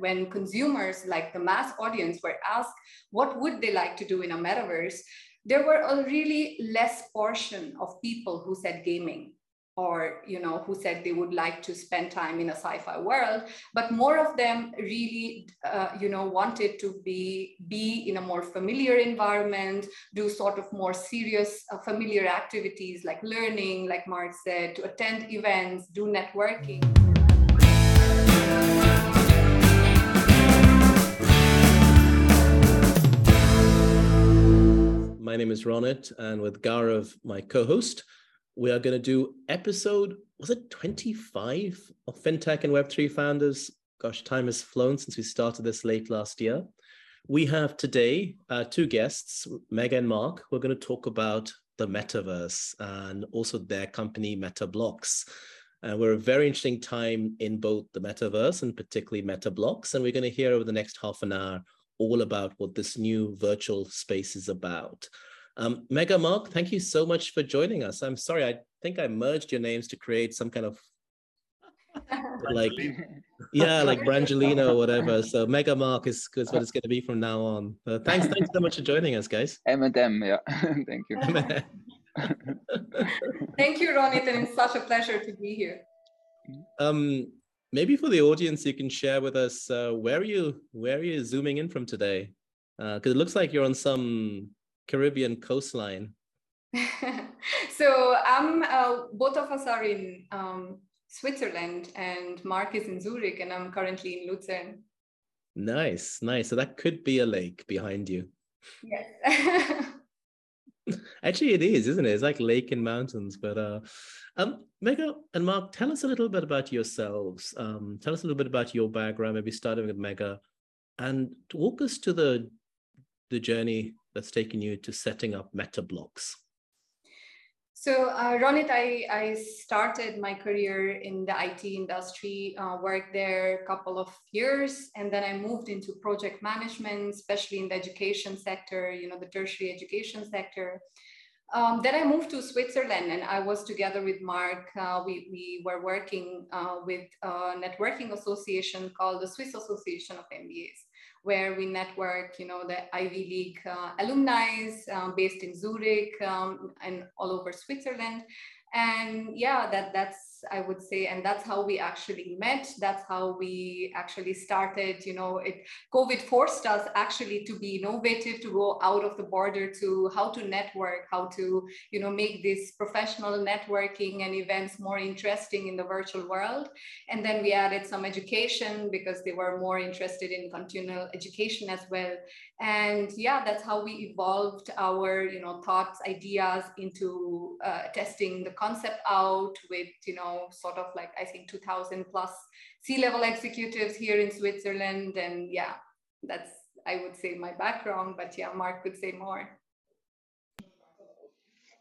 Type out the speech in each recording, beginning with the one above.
when consumers, like the mass audience, were asked what would they like to do in a metaverse, there were a really less portion of people who said gaming or you know who said they would like to spend time in a sci-fi world but more of them really uh, you know wanted to be be in a more familiar environment do sort of more serious uh, familiar activities like learning like marc said to attend events do networking My name is Ronit, and with Gaurav, my co host, we are going to do episode, was it 25 of FinTech and Web3 Founders? Gosh, time has flown since we started this late last year. We have today uh, two guests, Meg and Marc, who are going to talk about the metaverse and also their company Metabloqs. And we're a very interesting time in both the metaverse and particularly Metabloqs. And we're going to hear over the next half an hour all about what this new virtual space is about. Um, Megha Marc, thank you so much for joining us. I'm sorry, I think I merged your names to create some kind of like yeah, like Brangelina or whatever. So Megha Marc is, is what it's going to be from now on. Uh, thanks, thanks so much for joining us, guys. M and M, yeah. thank you. thank you, Ronit, and it's such a pleasure to be here. Um, maybe for the audience, you can share with us uh, where are you where are you zooming in from today? Because uh, it looks like you're on some Caribbean coastline? so I'm uh, both of us are in um, Switzerland, and Marc is in Zurich, and I'm currently in Lucerne. Nice, nice. So that could be a lake behind you. Yes. Actually, it is, isn't it? It's like lake and mountains. But uh, um, Megha and Marc, tell us a little bit about yourselves. Um, tell us a little bit about your background. Maybe starting with Megha, and walk us to the the journey that's taken you to setting up Metabloqs? So, uh, Ronit, I, I started my career in the IT industry, uh, worked there a couple of years, and then I moved into project management, especially in the education sector, you know, the tertiary education sector. Um, then I moved to Switzerland and I was together with Marc. Uh, we, we were working uh, with a networking association called the Swiss Association of MBAs where we network, you know, the Ivy League uh, alumni uh, based in Zurich um, and all over Switzerland. And yeah, that that's I would say, and that's how we actually met. That's how we actually started. You know, it COVID forced us actually to be innovative, to go out of the border to how to network, how to you know make this professional networking and events more interesting in the virtual world. And then we added some education because they were more interested in continual education as well. And yeah, that's how we evolved our you know thoughts, ideas into uh, testing the concept out with you know know, sort of like I think 2000 plus C-level executives here in Switzerland. And yeah, that's, I would say my background, but yeah, Marc could say more.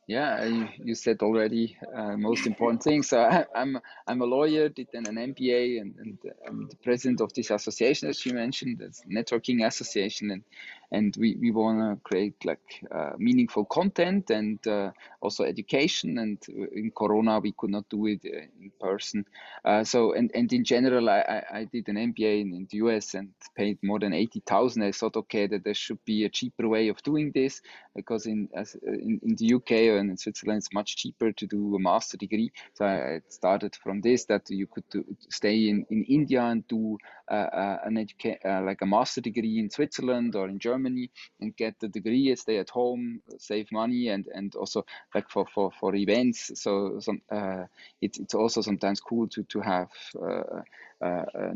Yeah, you, said already uh, most important things. So I, am I'm, a lawyer, did an MBA, and, and I'm the president of this association as you mentioned, this networking association, and and we, we want to create like uh, meaningful content and uh, also education and in corona we could not do it uh, in person. Uh, so and, and in general I, I did an mba in, in the us and paid more than 80000 i thought okay that there should be a cheaper way of doing this because in, as, in, in the uk and in switzerland it's much cheaper to do a master degree. So i started from this that you could do, stay in, in india and do uh, uh, an educa- like a master degree in switzerland or in germany Germany and get the degree, stay at home, save money, and and also like for for for events. So some uh, it's it's also sometimes cool to to have. Uh,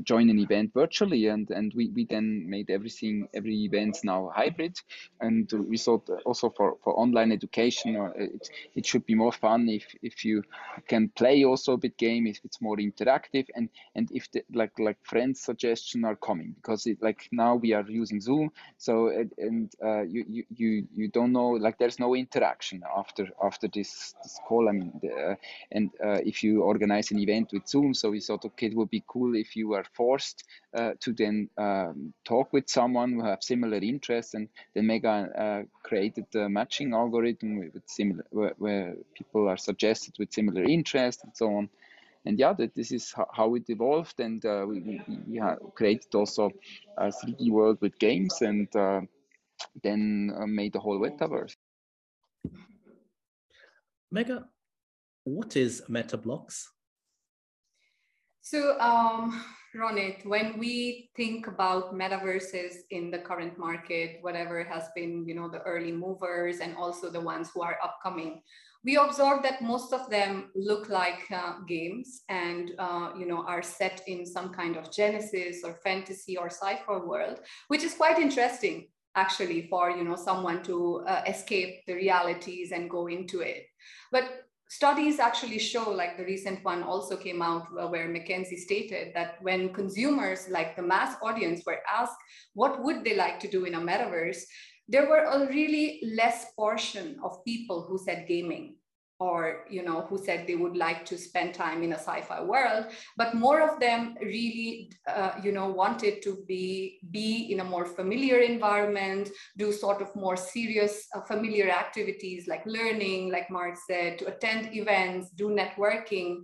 join an event virtually and and we, we then made everything every event now hybrid. And we thought also for, for online education uh, it, it should be more fun if if you can play also a bit game if it's more interactive and and if the like like friends suggestion are coming because it like now we are using zoom so and uh, you, you you you don't know like there's no interaction after after this this call i mean the, and uh, if you organize an event with zoom so we thought okay it would be cool if you are forced uh, to then um, talk with someone who have similar interests and then Megha uh, created a matching algorithm with similar where, where, people are suggested with similar interests and so on and yeah, that this is how it evolved, and uh, we we, we created also a 3D world with games, and uh, then uh, made the whole metaverse. Megha, what is Metabloqs? So, um, Ronit, when we think about metaverses in the current market, whatever has been, you know, the early movers and also the ones who are upcoming, we observe that most of them look like uh, games and, uh, you know, are set in some kind of genesis or fantasy or sci-fi world, which is quite interesting actually for, you know, someone to uh, escape the realities and go into it. But studies actually show, like the recent one also came out uh, where McKinsey stated that when consumers, like the mass audience, were asked what would they like to do in a metaverse, there were a really less portion of people who said gaming or you know who said they would like to spend time in a sci-fi world but more of them really uh, you know wanted to be be in a more familiar environment do sort of more serious uh, familiar activities like learning like marc said to attend events do networking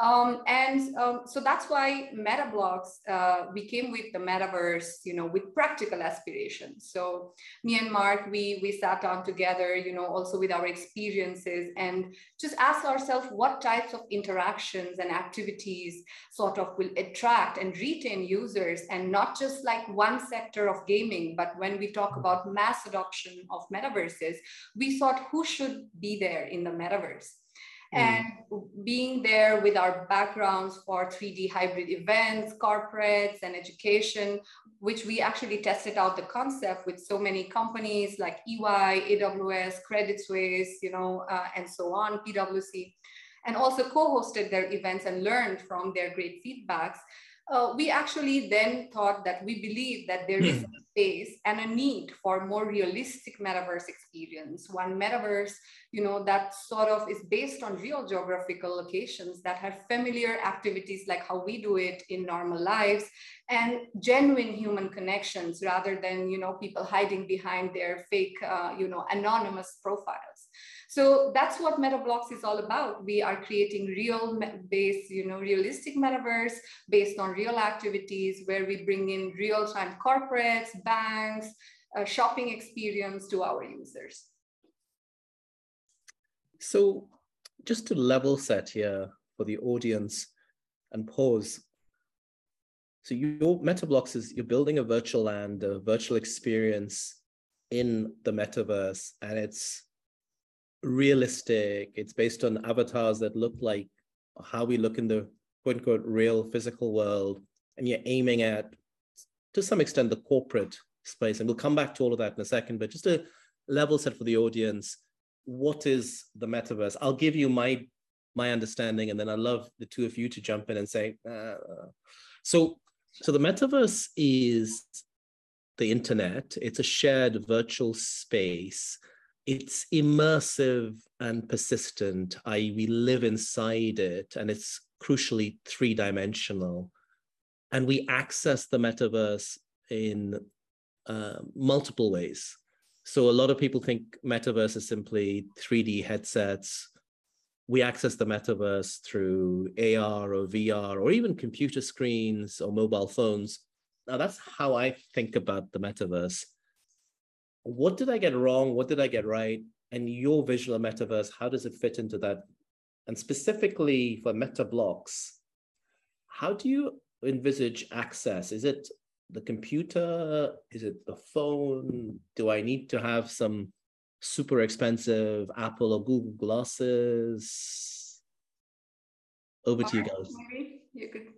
um, and um, so that's why Metabloqs, uh, we came with the metaverse, you know, with practical aspirations. So me and Marc, we, we sat down together, you know, also with our experiences and just asked ourselves what types of interactions and activities sort of will attract and retain users and not just like one sector of gaming, but when we talk about mass adoption of metaverses, we thought who should be there in the metaverse? Mm. and being there with our backgrounds for 3D hybrid events, corporates, and education, which we actually tested out the concept with so many companies like EY, AWS, Credit Suisse, you know, uh, and so on, PwC, and also co-hosted their events and learned from their great feedbacks uh, we actually then thought that we believe that there is a space and a need for more realistic metaverse experience. One metaverse you know that sort of is based on real geographical locations that have familiar activities like how we do it in normal lives and genuine human connections rather than you know people hiding behind their fake uh, you know anonymous profiles so that's what Metabloqs is all about. We are creating real based, you know, realistic metaverse based on real activities where we bring in real-time corporates, banks, shopping experience to our users. So just to level set here for the audience and pause. So your Metabloqs is you're building a virtual land, a virtual experience in the metaverse, and it's realistic. It's based on avatars that look like how we look in the quote unquote real physical world. And you're aiming at, to some extent, the corporate space. And we'll come back to all of that in a second, but just a level set for the audience. What is the metaverse? I'll give you my my understanding, and then I love the two of you to jump in and say. Uh, so, so the metaverse is the internet. It's a shared virtual space it's immersive and persistent, i.e., we live inside it, and it's crucially three dimensional. And we access the metaverse in uh, multiple ways. So, a lot of people think metaverse is simply 3D headsets. We access the metaverse through AR or VR or even computer screens or mobile phones. Now, that's how I think about the metaverse what did I get wrong? What did I get right? And your visual metaverse, how does it fit into that? And specifically for Metabloqs, how do you envisage access? Is it the computer? Is it the phone? Do I need to have some super expensive Apple or Google glasses? Over to you guys. Maybe you could.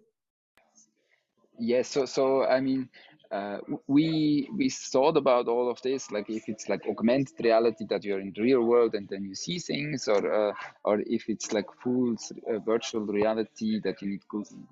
Yes, so so I mean, uh, we we thought about all of this like if it's like augmented reality that you're in the real world and then you see things or uh, or if it's like full uh, virtual reality that you need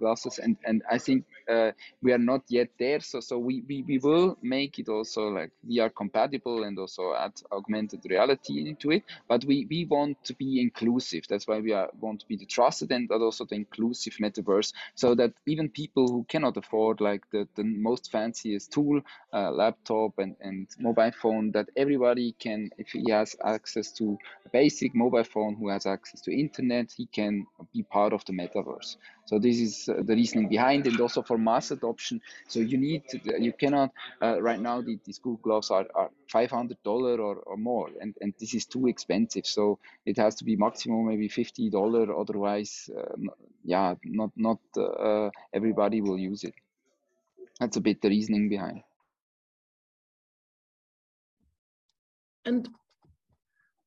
glasses. And and i think uh, we are not yet there. So so we, we we will make it also like vr compatible and also add augmented reality into it. But we we want to be inclusive. That's why we are want to be the trusted and also the inclusive metaverse so that even people who cannot afford like the, the most fancy easiest tool, uh, laptop and, and mobile phone that everybody can, if he has access to a basic mobile phone, who has access to internet, he can be part of the metaverse. So this is uh, the reasoning behind and also for mass adoption. So you need, to, you cannot, uh, right now the, these Google Gloves are, are $500 or, or more, and, and this is too expensive. So it has to be maximum maybe $50, otherwise, uh, yeah, not, not uh, everybody will use it. That's a bit the reasoning behind. And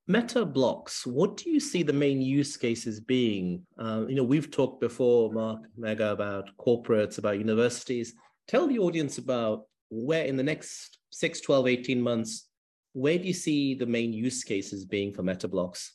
Metabloqs, what do you see the main use cases being? Uh, you know, we've talked before, Marc, Megha, about corporates, about universities. Tell the audience about where in the next 6, 12, 18 months, where do you see the main use cases being for Metabloqs?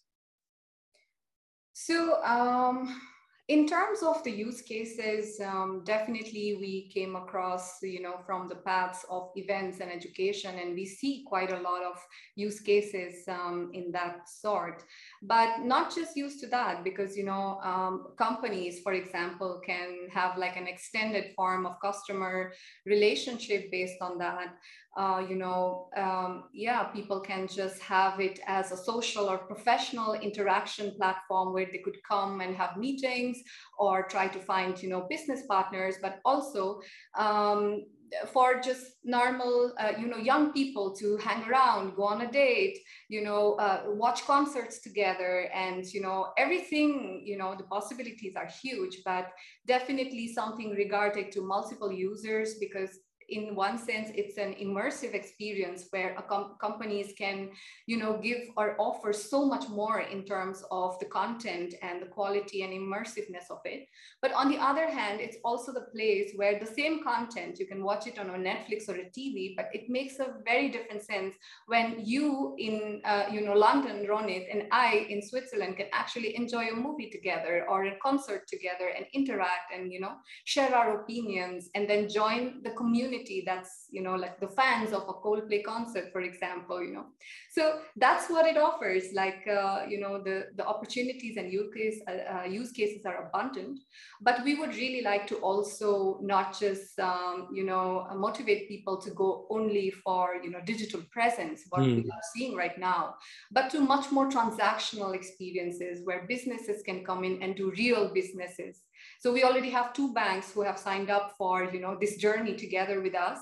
So, um, in terms of the use cases, um, definitely we came across, you know, from the paths of events and education, and we see quite a lot of use cases um, in that sort. But not just used to that, because, you know, um, companies, for example, can have like an extended form of customer relationship based on that uh, you know, um, yeah, people can just have it as a social or professional interaction platform where they could come and have meetings or try to find, you know, business partners, but also um, for just normal, uh, you know, young people to hang around, go on a date, you know, uh, watch concerts together, and you know, everything. You know, the possibilities are huge, but definitely something regarded to multiple users because in one sense it's an immersive experience where com- companies can you know give or offer so much more in terms of the content and the quality and immersiveness of it. But on the other hand it's also the place where the same content you can watch it on a netflix or a tv but it makes a very different sense when you in uh, you know london ronit and i in switzerland can actually enjoy a movie together or a concert together and interact and you know share our opinions and then join the community community that's you know like the fans of a coldplay concert for example you know. So that's what it offers like uh, you know the the opportunities and use, case, uh, uh, use cases are abundant. But we would really like to also not just um, you know motivate people to go only for you know digital presence what mm. we are seeing right now but to much more transactional experiences where businesses can come in and do real businesses so we already have two banks who have signed up for you know this journey together with us.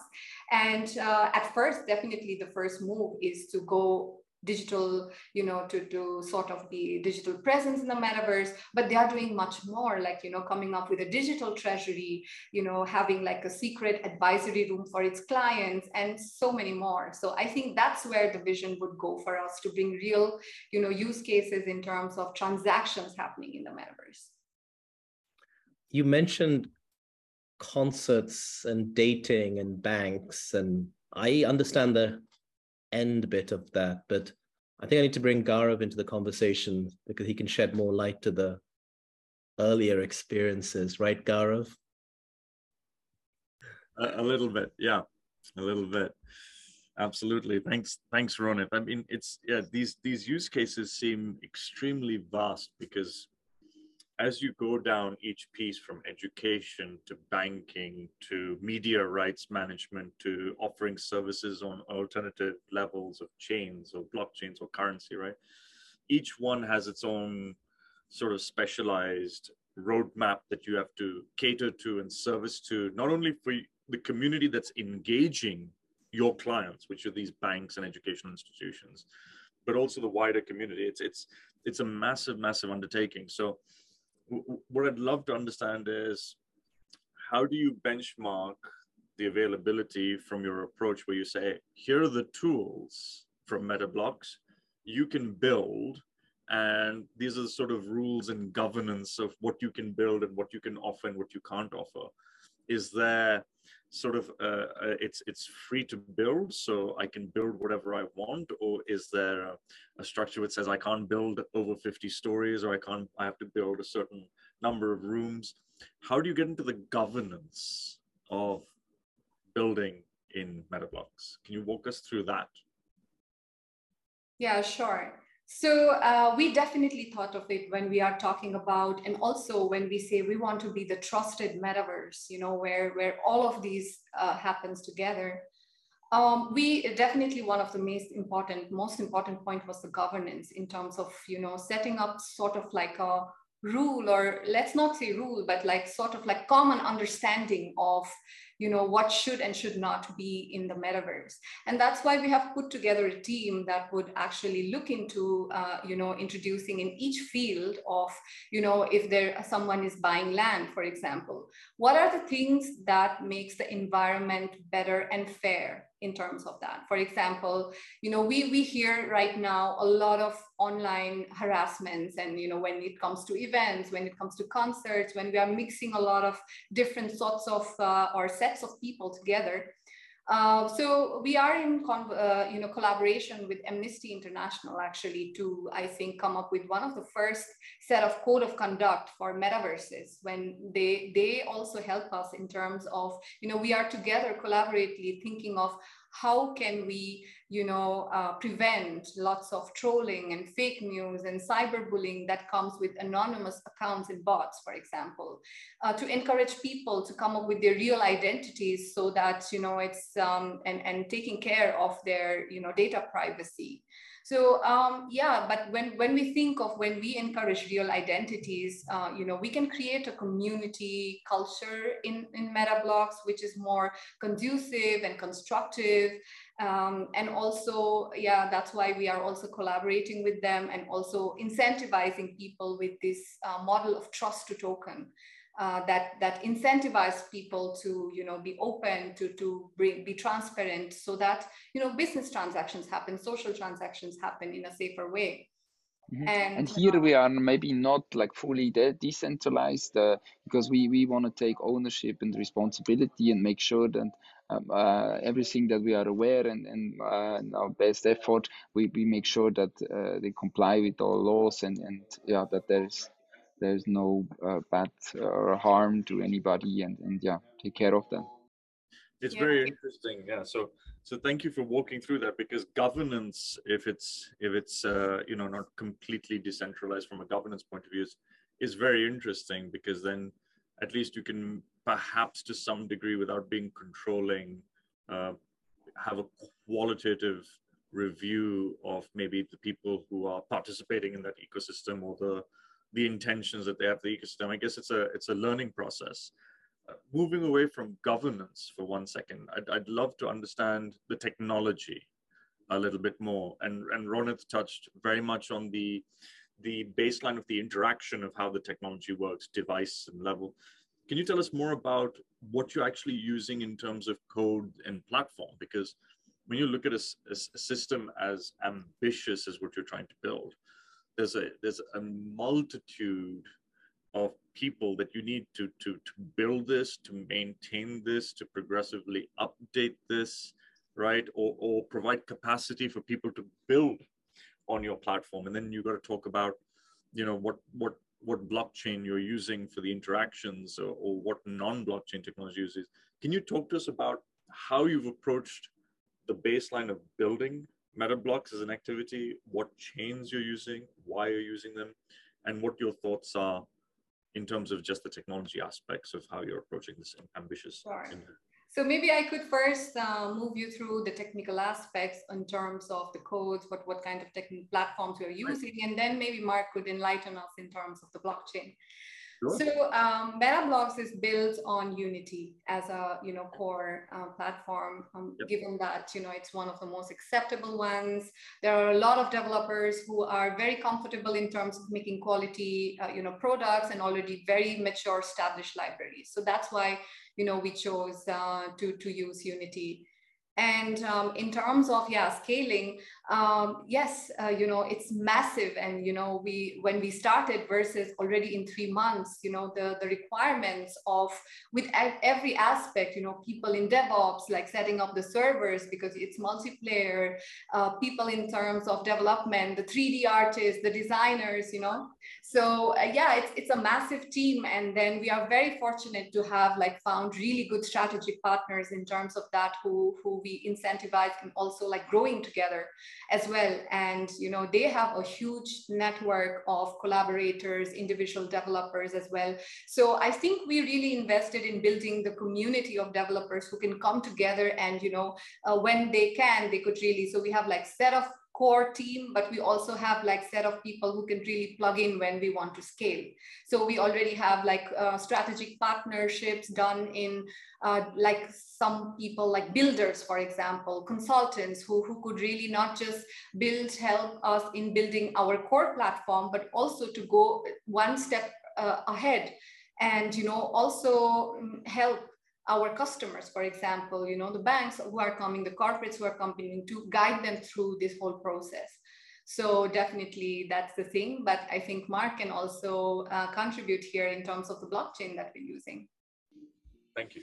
And uh, at first, definitely the first move is to go digital you know to to sort of be digital presence in the metaverse. But they are doing much more like you know coming up with a digital treasury you know having like a secret advisory room for its clients and so many more. So i think that's where the vision would go for us to bring real you know use cases in terms of transactions happening in the metaverse you mentioned concerts and dating and banks, and I understand the end bit of that, but I think I need to bring Gaurav into the conversation because he can shed more light to the earlier experiences, right, Gaurav? A, a little bit, yeah, a little bit. Absolutely. Thanks, thanks, Ronit. I mean, it's yeah. These these use cases seem extremely vast because as you go down each piece from education to banking to media rights management to offering services on alternative levels of chains or blockchains or currency, right? Each one has its own sort of specialized roadmap that you have to cater to and service to, not only for the community that's engaging your clients, which are these banks and educational institutions, but also the wider community. It's it's it's a massive, massive undertaking. So what I'd love to understand is how do you benchmark the availability from your approach where you say, here are the tools from Metabloqs you can build, and these are the sort of rules and governance of what you can build and what you can offer and what you can't offer. Is there sort of uh, uh, it's it's free to build so i can build whatever i want or is there a, a, structure that says i can't build over 50 stories or i can't i have to build a certain number of rooms how do you get into the governance of building in Metabloqs? Can you walk us through that? Yeah sure So uh, we definitely thought of it when we are talking about, and also when we say we want to be the trusted metaverse, you know, where where all of these uh, happens together. Um, we definitely one of the most important, most important point was the governance in terms of, you know, setting up sort of like a rule or let's not say rule, but like sort of like common understanding of, you know what should and should not be in the metaverse. And that's why we have put together a team that would actually look into uh, you know introducing in each field of you know if there someone is buying land for example. What are the things that makes the environment better and fair in terms of that. For example, you know, we, we hear right now a lot of online harassments and, you know, when it comes to events, when it comes to concerts, when we are mixing a lot of different sorts of uh, or sets of people together, uh, so we are in uh, you know collaboration with Amnesty International actually to I think come up with one of the first set of code of conduct for metaverses when they they also help us in terms of you know we are together collaboratively thinking of how can we you know uh, prevent lots of trolling and fake news and cyberbullying that comes with anonymous accounts and bots for example uh, to encourage people to come up with their real identities so that you know it's um, and and taking care of their you know data privacy so um, yeah, but when, when we think of when we encourage real identities, uh, you know, we can create a community culture in, in Metabloqs, which is more conducive and constructive. Um, and also, yeah, that's why we are also collaborating with them and also incentivizing people with this uh, model of trust to token uh, that that incentivize people to you know be open to to bring, be transparent so that you know business transactions happen social transactions happen in a safer way mm-hmm. and, and, here we are maybe not like fully de- decentralized uh, because we, we want to take ownership and responsibility and make sure that um, uh, everything that we are aware and, and uh, our best effort, we, we make sure that uh, they comply with all laws and, and yeah, that there's there's no uh, bad or harm to anybody and, and yeah take care of them it's yeah. very interesting yeah so so thank you for walking through that because governance if it's if it's uh, you know not completely decentralized from a governance point of view is, is very interesting because then at least you can perhaps to some degree without being controlling uh, have a qualitative review of maybe the people who are participating in that ecosystem or the the intentions that they have the ecosystem. I guess it's a it's a learning process. Uh, moving away from governance for one second, I'd, I'd love to understand the technology a little bit more. And and Ronit touched very much on the the baseline of the interaction of how the technology works, device and level. Can you tell us more about what you're actually using in terms of code and platform? Because when you look at a, a system as ambitious as what you're trying to build, there's a there's a multitude of people that you need to to to build this to maintain this to progressively update this right? Or or provide capacity for people to build on your platform. And then you got to talk about you know what what what blockchain you're using for the interactions or, or what non-blockchain technology uses. Can you talk to us about how you've approached the baseline of building Metabloqs as an activity, what chains you're using, why you're using them, and what your thoughts are in terms of just the technology aspects of how you're approaching this ambitious. Sure. So maybe I could first uh, move you through the technical aspects in terms of the codes, what, what kind of technical platforms you're using, and then maybe Marc could enlighten us in terms of the blockchain. Sure. So um, Metabloqs is built on Unity as a you know core uh, platform. Um, yep. Given that you know it's one of the most acceptable ones, there are a lot of developers who are very comfortable in terms of making quality uh, you know products and already very mature established libraries. So that's why you know we chose uh, to to use Unity. And um, in terms of yeah scaling, um, yes, uh, you know it's massive. And you know we when we started versus already in three months, you know the the requirements of with every aspect, you know people in DevOps like setting up the servers because it's multiplayer, uh, people in terms of development, the 3D artists, the designers, you know. So uh, yeah, it's it's a massive team, and then we are very fortunate to have like found really good strategic partners in terms of that who who we incentivize and also like growing together as well. And you know they have a huge network of collaborators individual developers as well. So i think we really invested in building the community of developers who can come together and you know uh, when they can they could really. So we have like set of core team, but we also have like set of people who can really plug in when we want to scale. So we already have like uh, strategic partnerships done in uh, like some people like builders, for example, consultants who, who could really not just build, help us in building our core platform, but also to go one step uh, ahead and you know also mm, help our customers, for example, you know, the banks who are coming, the corporates who are coming to guide them through this whole process. So definitely that's the thing. But I think Marc can also uh, contribute here in terms of the blockchain that we're using. Thank you.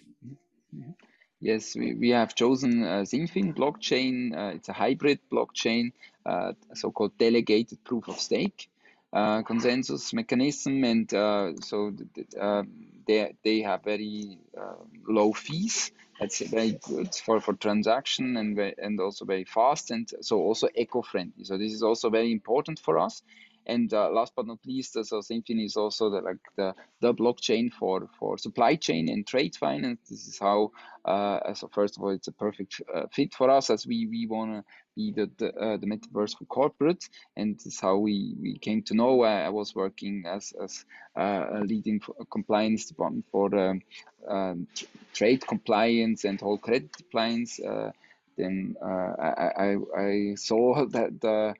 Yes, we, we have chosen uh, XinFin blockchain. Uh, it's a hybrid blockchain, uh, so-called delegated proof of stake uh, consensus mechanism. And uh, so uh, they, they have very uh, low fees. That's very good for, for transaction and, and also very fast and so also eco-friendly. So this is also very important for us. And uh, last but not least, uh, so XinFin is also the, like the, the blockchain for, for supply chain and trade finance. This is how, uh, so first of all, it's a perfect uh, fit for us as we, we want to be the, the, uh, the metaverse for corporate. And this is how we, we came to know. I, I was working as, as uh, a leading compliance department for um, um, trade compliance and whole credit compliance. then I, I, I saw that the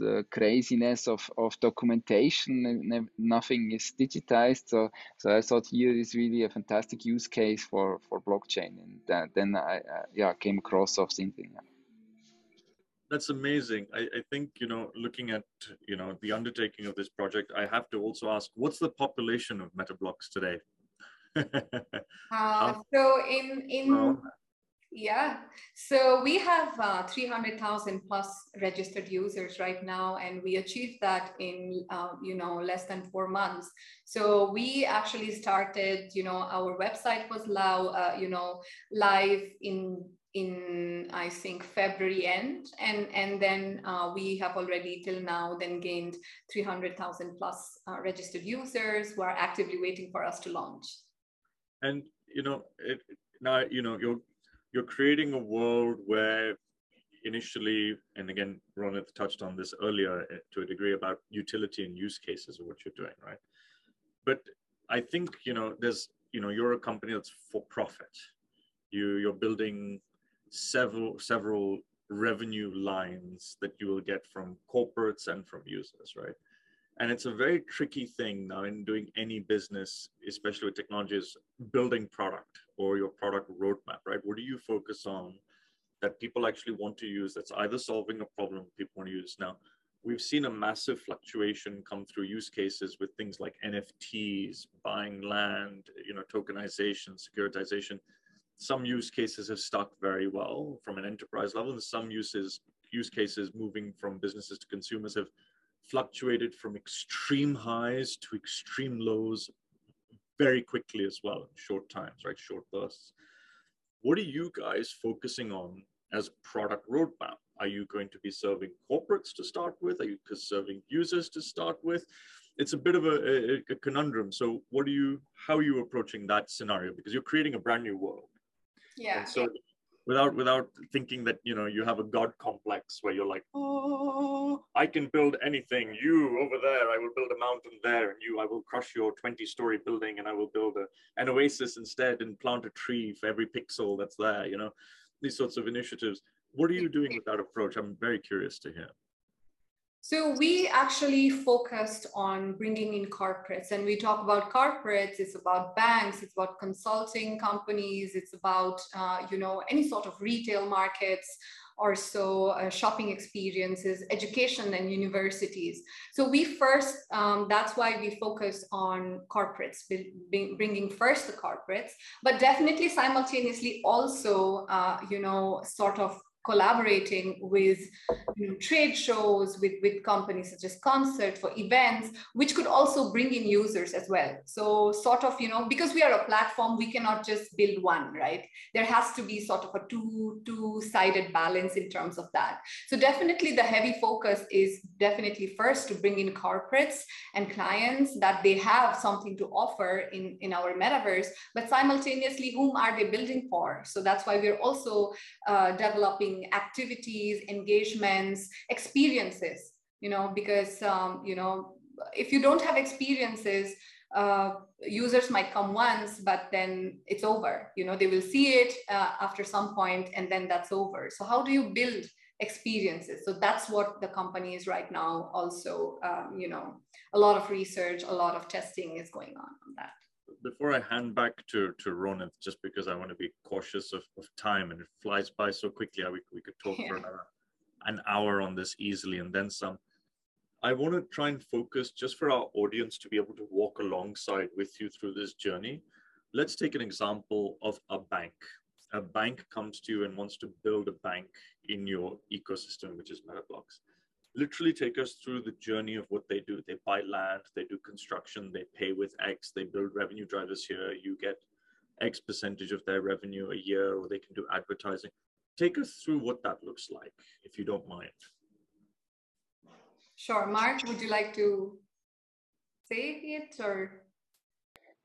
the craziness of, of documentation. Nothing is digitized. So, so I thought here is really a fantastic use case for, for blockchain. And uh, then I uh, yeah came across of XinFin. Yeah. That's amazing. I, I think, you know, looking at, you know, the undertaking of this project, I have to also ask, what's the population of Metabloqs today? uh, so in, in yeah, so we have uh, 300,000 plus registered users right now, and we achieved that in uh, you know less than four months. So we actually started, you know, our website was now uh, you know live in in I think February end, and and then uh, we have already till now then gained 300,000 plus uh, registered users who are actively waiting for us to launch. And you know, it, now you know you're you're creating a world where initially, and again, Ronit touched on this earlier eh, to a degree about utility and use cases of what you're doing, right? But I think, you know, there's, you know, you're a company that's for profit. You, you're building several, several revenue lines that you will get from corporates and from users, right? And it's a very tricky thing now in doing any business, especially with technology, is building product or your product roadmap, right? What do you focus on that people actually want to use that's either solving a problem people want to use? Now, we've seen a massive fluctuation come through use cases with things like NFTs, buying land, you know, tokenization, securitization. Some use cases have stuck very well from an enterprise level, and some uses use cases moving from businesses to consumers have fluctuated from extreme highs to extreme lows very quickly as well in short times, right? Short bursts. What are you guys focusing on as product roadmap? Are you going to be serving corporates to start with? Are you serving users to start with? It's a bit of a, a, a conundrum. So, what are you? How are you approaching that scenario? Because you're creating a brand new world. Yeah. And so, without without thinking that you know you have a god complex where you're like oh i can build anything. You over there i will build a mountain there and you i will crush your 20 story building and i will build a, an oasis instead and plant a tree for every pixel that's there you know? These sorts of initiatives. What are you doing with that approach? I'm very curious to hear so we actually focused on bringing in corporates and we talk about corporates, it's about banks, it's about consulting companies, it's about, uh, you know, any sort of retail markets or so uh, shopping experiences, education and universities. So we first, um, that's why we focus on corporates, bringing first the corporates, but definitely simultaneously also, uh, you know, sort of collaborating with you know, trade shows, with, with companies such as Concert for events, which could also bring in users as well. So sort of, you know, because we are a platform, we cannot just build one, right? There has to be sort of a two, two-sided balance in terms of that. So definitely the heavy focus is definitely first to bring in corporates and clients that they have something to offer in, in our metaverse, but simultaneously, whom are they building for? So that's why we're also uh, developing activities, engagements, experiences, you know, because, um, you know, if you don't have experiences, uh, users might come once, but then it's over. You know, they will see it uh, after some point and then that's over. So how do you build experiences? So that's what the company is right now. Also, um, you know, a lot of research, a lot of testing is going on on that before I hand back to, to Ronit, just because I want to be cautious of, of time and it flies by so quickly, we, we could talk yeah. for another, an hour on this easily and then some. I want to try and focus just for our audience to be able to walk alongside with you through this journey. Let's take an example of a bank. A bank comes to you and wants to build a bank in your ecosystem, which is Metabloqs literally take us through the journey of what they do. They buy land, they do construction, they pay with X, they build revenue drivers here. You get X percentage of their revenue a year, or they can do advertising. Take us through what that looks like, if you don't mind. Sure. Marc, would you like to say it or?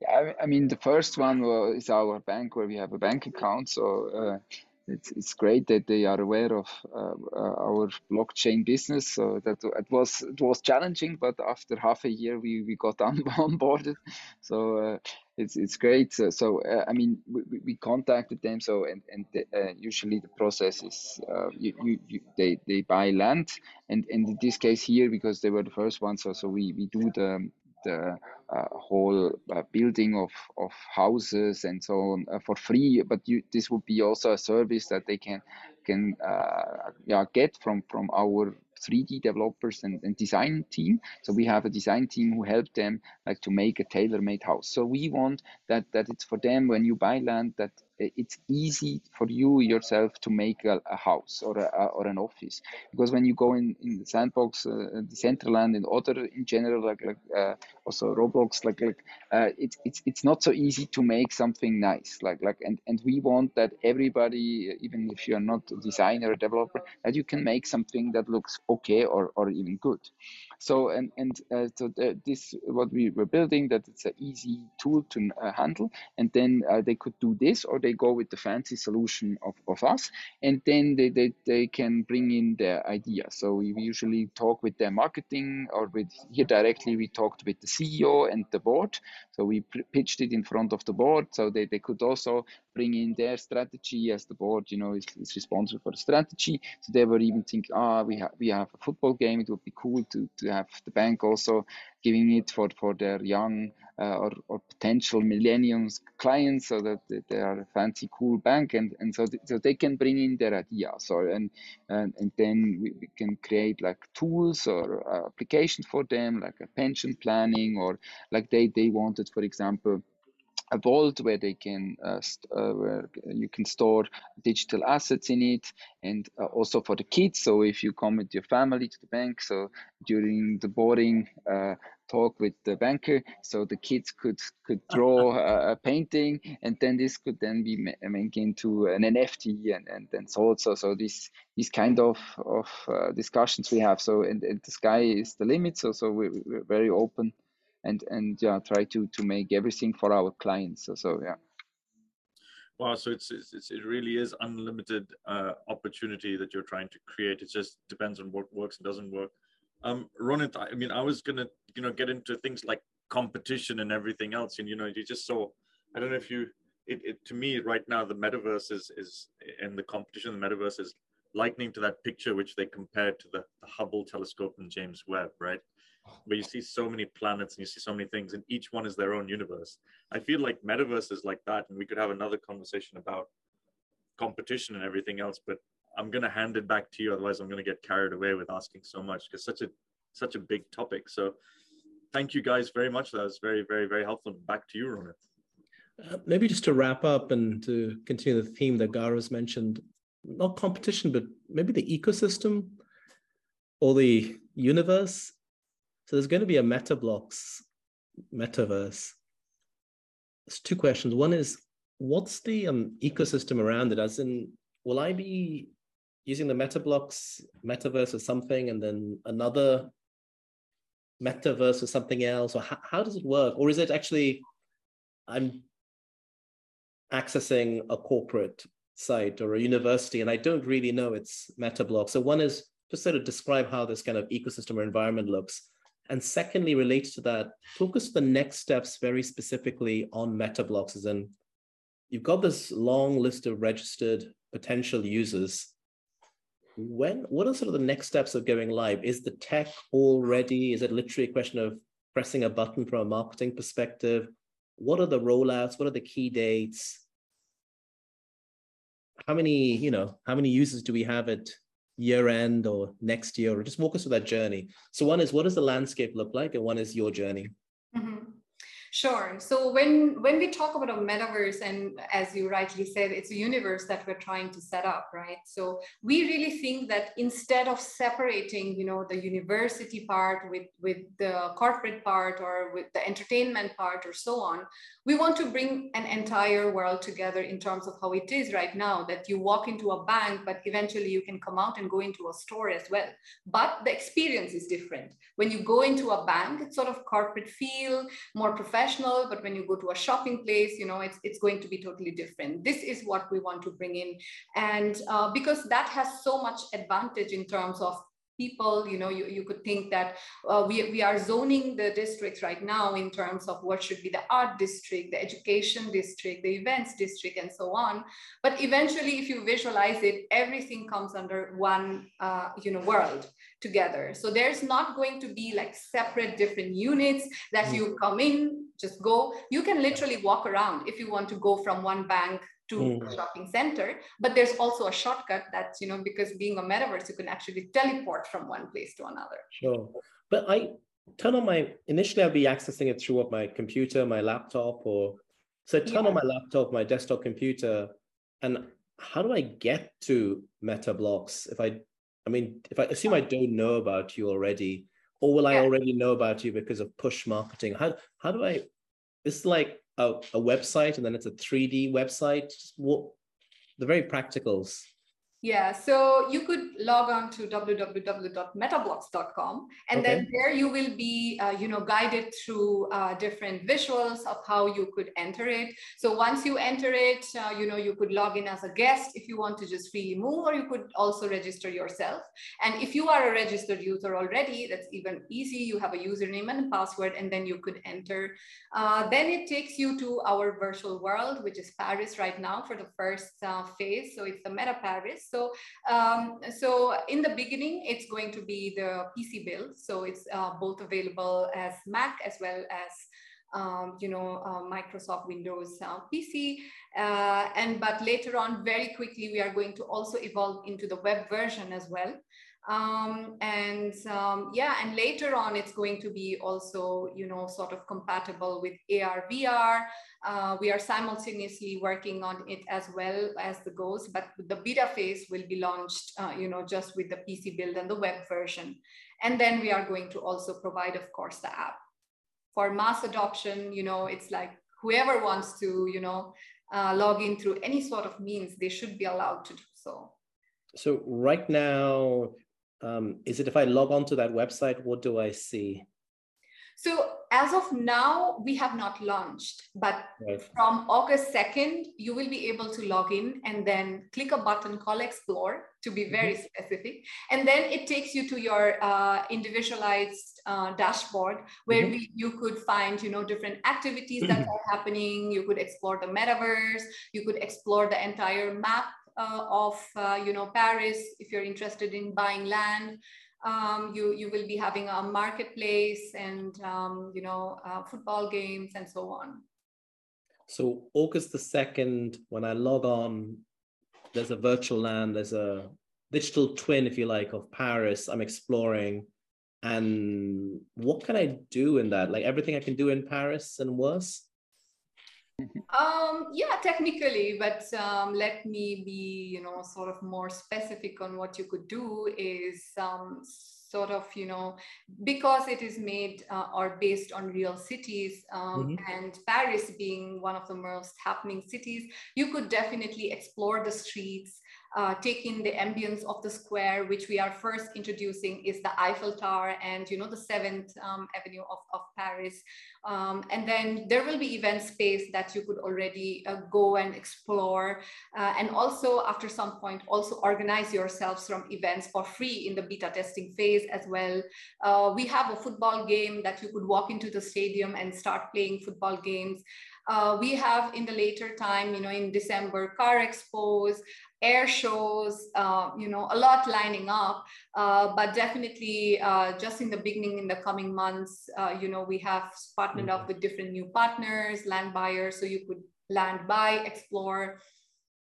Yeah, I mean, the first one is our bank where we have a bank account. So uh, it's, it's great that they are aware of uh, uh, our blockchain business. So that it was it was challenging, but after half a year we, we got on onboarded. So uh, it's it's great. So, so uh, I mean we, we contacted them. So and and the, uh, usually the process is uh, you, you, you, they they buy land and and in this case here because they were the first ones. So so we we do the the uh, whole uh, building of, of houses and so on uh, for free. But you, this would be also a service that they can can yeah get from from our 3D developers and, and, design team. So we have a design team who help them like to make a tailor-made house. So we want that that it's for them when you buy land that it's easy for you yourself to make a, a house or a, or an office. Because when you go in, in the sandbox uh, Decentraland and other in general like like uh, also roblox like like uh, it's it's it's not so easy to make something nice. Like like and and we want that everybody even if you're not a designer or developer that you can make something that looks okay or or even good so and and uh, so the, this what we were building that it's an easy tool to uh, handle, and then uh, they could do this or they go with the fancy solution of, of us, and then they, they they can bring in their idea. So we usually talk with their marketing or with here directly we talked with the CEO and the board. So we pitched it in front of the board, so they, they could also bring in their strategy as the board, you know, is, is responsible for the strategy. So they were even thinking, ah, we have we have a football game. It would be cool to, to have the bank also giving it for for their young uh, or, or potential millennials clients, so that they are a fancy, cool bank, and and so th- so they can bring in their idea. So and and, and then we, we can create like tools or uh, applications for them, like a pension planning, or like they they wanted, for example a vault where they can uh, uh, where you can store digital assets in it and uh, also for the kids. So if you come with your family to the bank so during the boarding uh, talk with the banker so the kids could could draw a, a, painting and then this could then be made into an nft and and then sold so so this these kind of of uh, discussions we have. So and, and the sky is the limit. So so we're, we're very open and and yeah try to to make everything for our clients so, so yeah. Wow so it's, it's it really is unlimited uh, opportunity that you're trying to create. It just depends on what works and doesn't work. Um ronit i mean i was gonna you know get into things like competition and everything else and you know you just saw i don't know if you it, it to me right now the metaverse is is and the competition in the metaverse is likening to that picture which they compared to the, the hubble telescope and james webb right where you see so many planets and you see so many things and each one is their own universe. I feel like metaverse is like that and we could have another conversation about competition and everything else but i'm going to hand it back to you otherwise i'm going to get carried away with asking so much because such a such a big topic. So thank you guys very much. That was very very very helpful. Back to you ronit uh, maybe just to wrap up and to continue the theme that Gaurav's mentioned not competition, but maybe the ecosystem or the universe. So there's going to be a Metabloqs metaverse. There's two questions. One is, what's the um, ecosystem around it? As in, will I be using the Metabloqs metaverse or something, and then another metaverse or something else, or how, how does it work? Or is it actually I'm accessing a corporate site or a university, and I don't really know its Metabloq. So one is just sort of describe how this kind of ecosystem or environment looks. And secondly, related to that, talk us the next steps very specifically on Metabloqs, as in you've got this long list of registered potential users. When what are sort of the next steps of going live? Is the tech all ready? Is it literally a question of pressing a button from a marketing perspective? What are the rollouts? What are the key dates? How many, you know, how many users do we have at year end or next year? Or just walk us through that journey. So one is what does the landscape look like, and one is your journey. Sure. So when when we talk about a metaverse, and as you rightly said, it's a universe that we're trying to set up, right? So we really think that instead of separating, you know, the university part with with the corporate part or with the entertainment part or so on, we want to bring an entire world together in terms of how it is right now. That you walk into a bank, but eventually you can come out and go into a store as well. But the experience is different. When you go into a bank, it's sort of corporate feel, more professional but when you go to a shopping place, you know, it's, it's going to be totally different. This is what we want to bring in. And uh, because that has so much advantage in terms of people you know you, you could think that uh, we, we are zoning the districts right now in terms of what should be the art district the education district the events district and so on. But eventually if you visualize it everything comes under one uh, you know world together. So there's not going to be like separate different units that you mm. come in just go. You can literally walk around if you want to go from one bank to mm. a shopping center but there's also a shortcut that's you know because being a metaverse you can actually teleport from one place to another sure but i turn on my initially i'll be accessing it through my computer my laptop or so I turn yeah. on my laptop my desktop computer and how do i get to Metabloqs if i i mean if i assume i don't know about you already or will i already know about you because of push marketing how how do i it's like a, a website and then it's a 3D website? What the very practicals. Yeah, so you could log on to www.metabloqs.com, and okay. then there you will be, uh, you know, guided through uh, different visuals of how you could enter it. So once you enter it, uh, you know, you could log in as a guest if you want to just freely move, or you could also register yourself. And if you are a registered user already, that's even easy. You have a username and a password, and then you could enter. Uh, then it takes you to our virtual world, which is Paris right now for the first uh, phase. So it's the Meta Paris. So, um, so in the beginning, it's going to be the PC build. So it's uh, both available as Mac as well as um, you know, uh, Microsoft Windows uh, PC. Uh, and but later on, very quickly, we are going to also evolve into the web version as well. Um, and um, yeah, and later on, it's going to be also, you know, sort of compatible with AR, VR. Uh, we are simultaneously working on it as well as the goes, but the beta phase will be launched, uh, you know, just with the PC build and the web version. And then we are going to also provide, of course, the app. For mass adoption, you know, it's like whoever wants to, you know, uh, log in through any sort of means, they should be allowed to do so. So right now, um, is it if I log on to that website, what do I see? So as of now, we have not launched, but right. from August 2nd, you will be able to log in and then click a button called Explore to be very mm-hmm. specific. And then it takes you to your uh, individualized uh, dashboard where mm-hmm. we, you could find, you know, different activities that are happening. You could explore the metaverse. You could explore the entire map of uh, you know Paris if you're interested in buying land. Um, you you will be having a marketplace and um, you know uh, football games and so on. So August the second, when I log on, there's a virtual land. There's a digital twin, if you like, of Paris. I'm exploring, and what can I do in that? Like everything I can do in Paris and worse. Um, yeah, technically, but um, let me be, you know, sort of more specific on what you could do is um, sort of, you know, because it is made uh, or based on real cities um, mm-hmm. and Paris being one of the most happening cities, you could definitely explore the streets uh, taking the ambience of the square, which we are first introducing is the Eiffel Tower and, you know, the 7th um, Avenue of, of Paris. Um, and then there will be event space that you could already uh, go and explore. Uh, and also after some point, also organize yourselves from events for free in the beta testing phase as well. Uh, we have a football game that you could walk into the stadium and start playing football games. Uh, we have in the later time, you know, in December, car expos, air shows, uh, you know, a lot lining up. Uh, but definitely, uh, just in the beginning, in the coming months, uh, you know, we have partnered up mm-hmm. with different new partners, land buyers, so you could land buy, explore.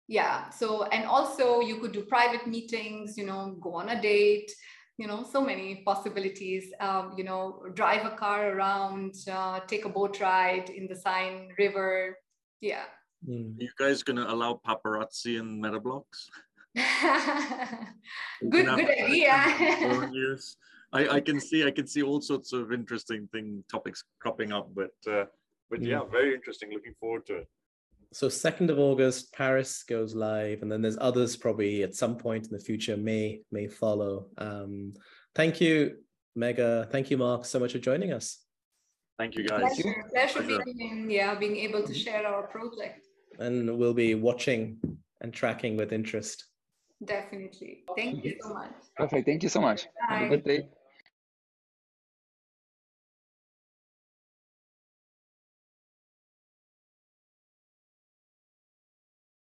Yeah. So, and also you could do private meetings, you know, go on a date you know so many possibilities um, you know drive a car around uh, take a boat ride in the Seine river yeah Mm. Are you guys gonna allow paparazzi in Metabloqs? good, good idea. I, I can see I can see all sorts of interesting thing topics cropping up, but uh, but yeah, mm. very interesting. Looking forward to it. So second of August, Paris goes live, and then there's others probably at some point in the future may may follow. Um, thank you, Megha. Thank you, Marc, so much for joining us. Thank you, guys. Pleasure, pleasure, pleasure. being yeah being able to share our project and we'll be watching and tracking with interest. Definitely. Thank you so much. Perfect. Thank you so much. Bye. Have a good day.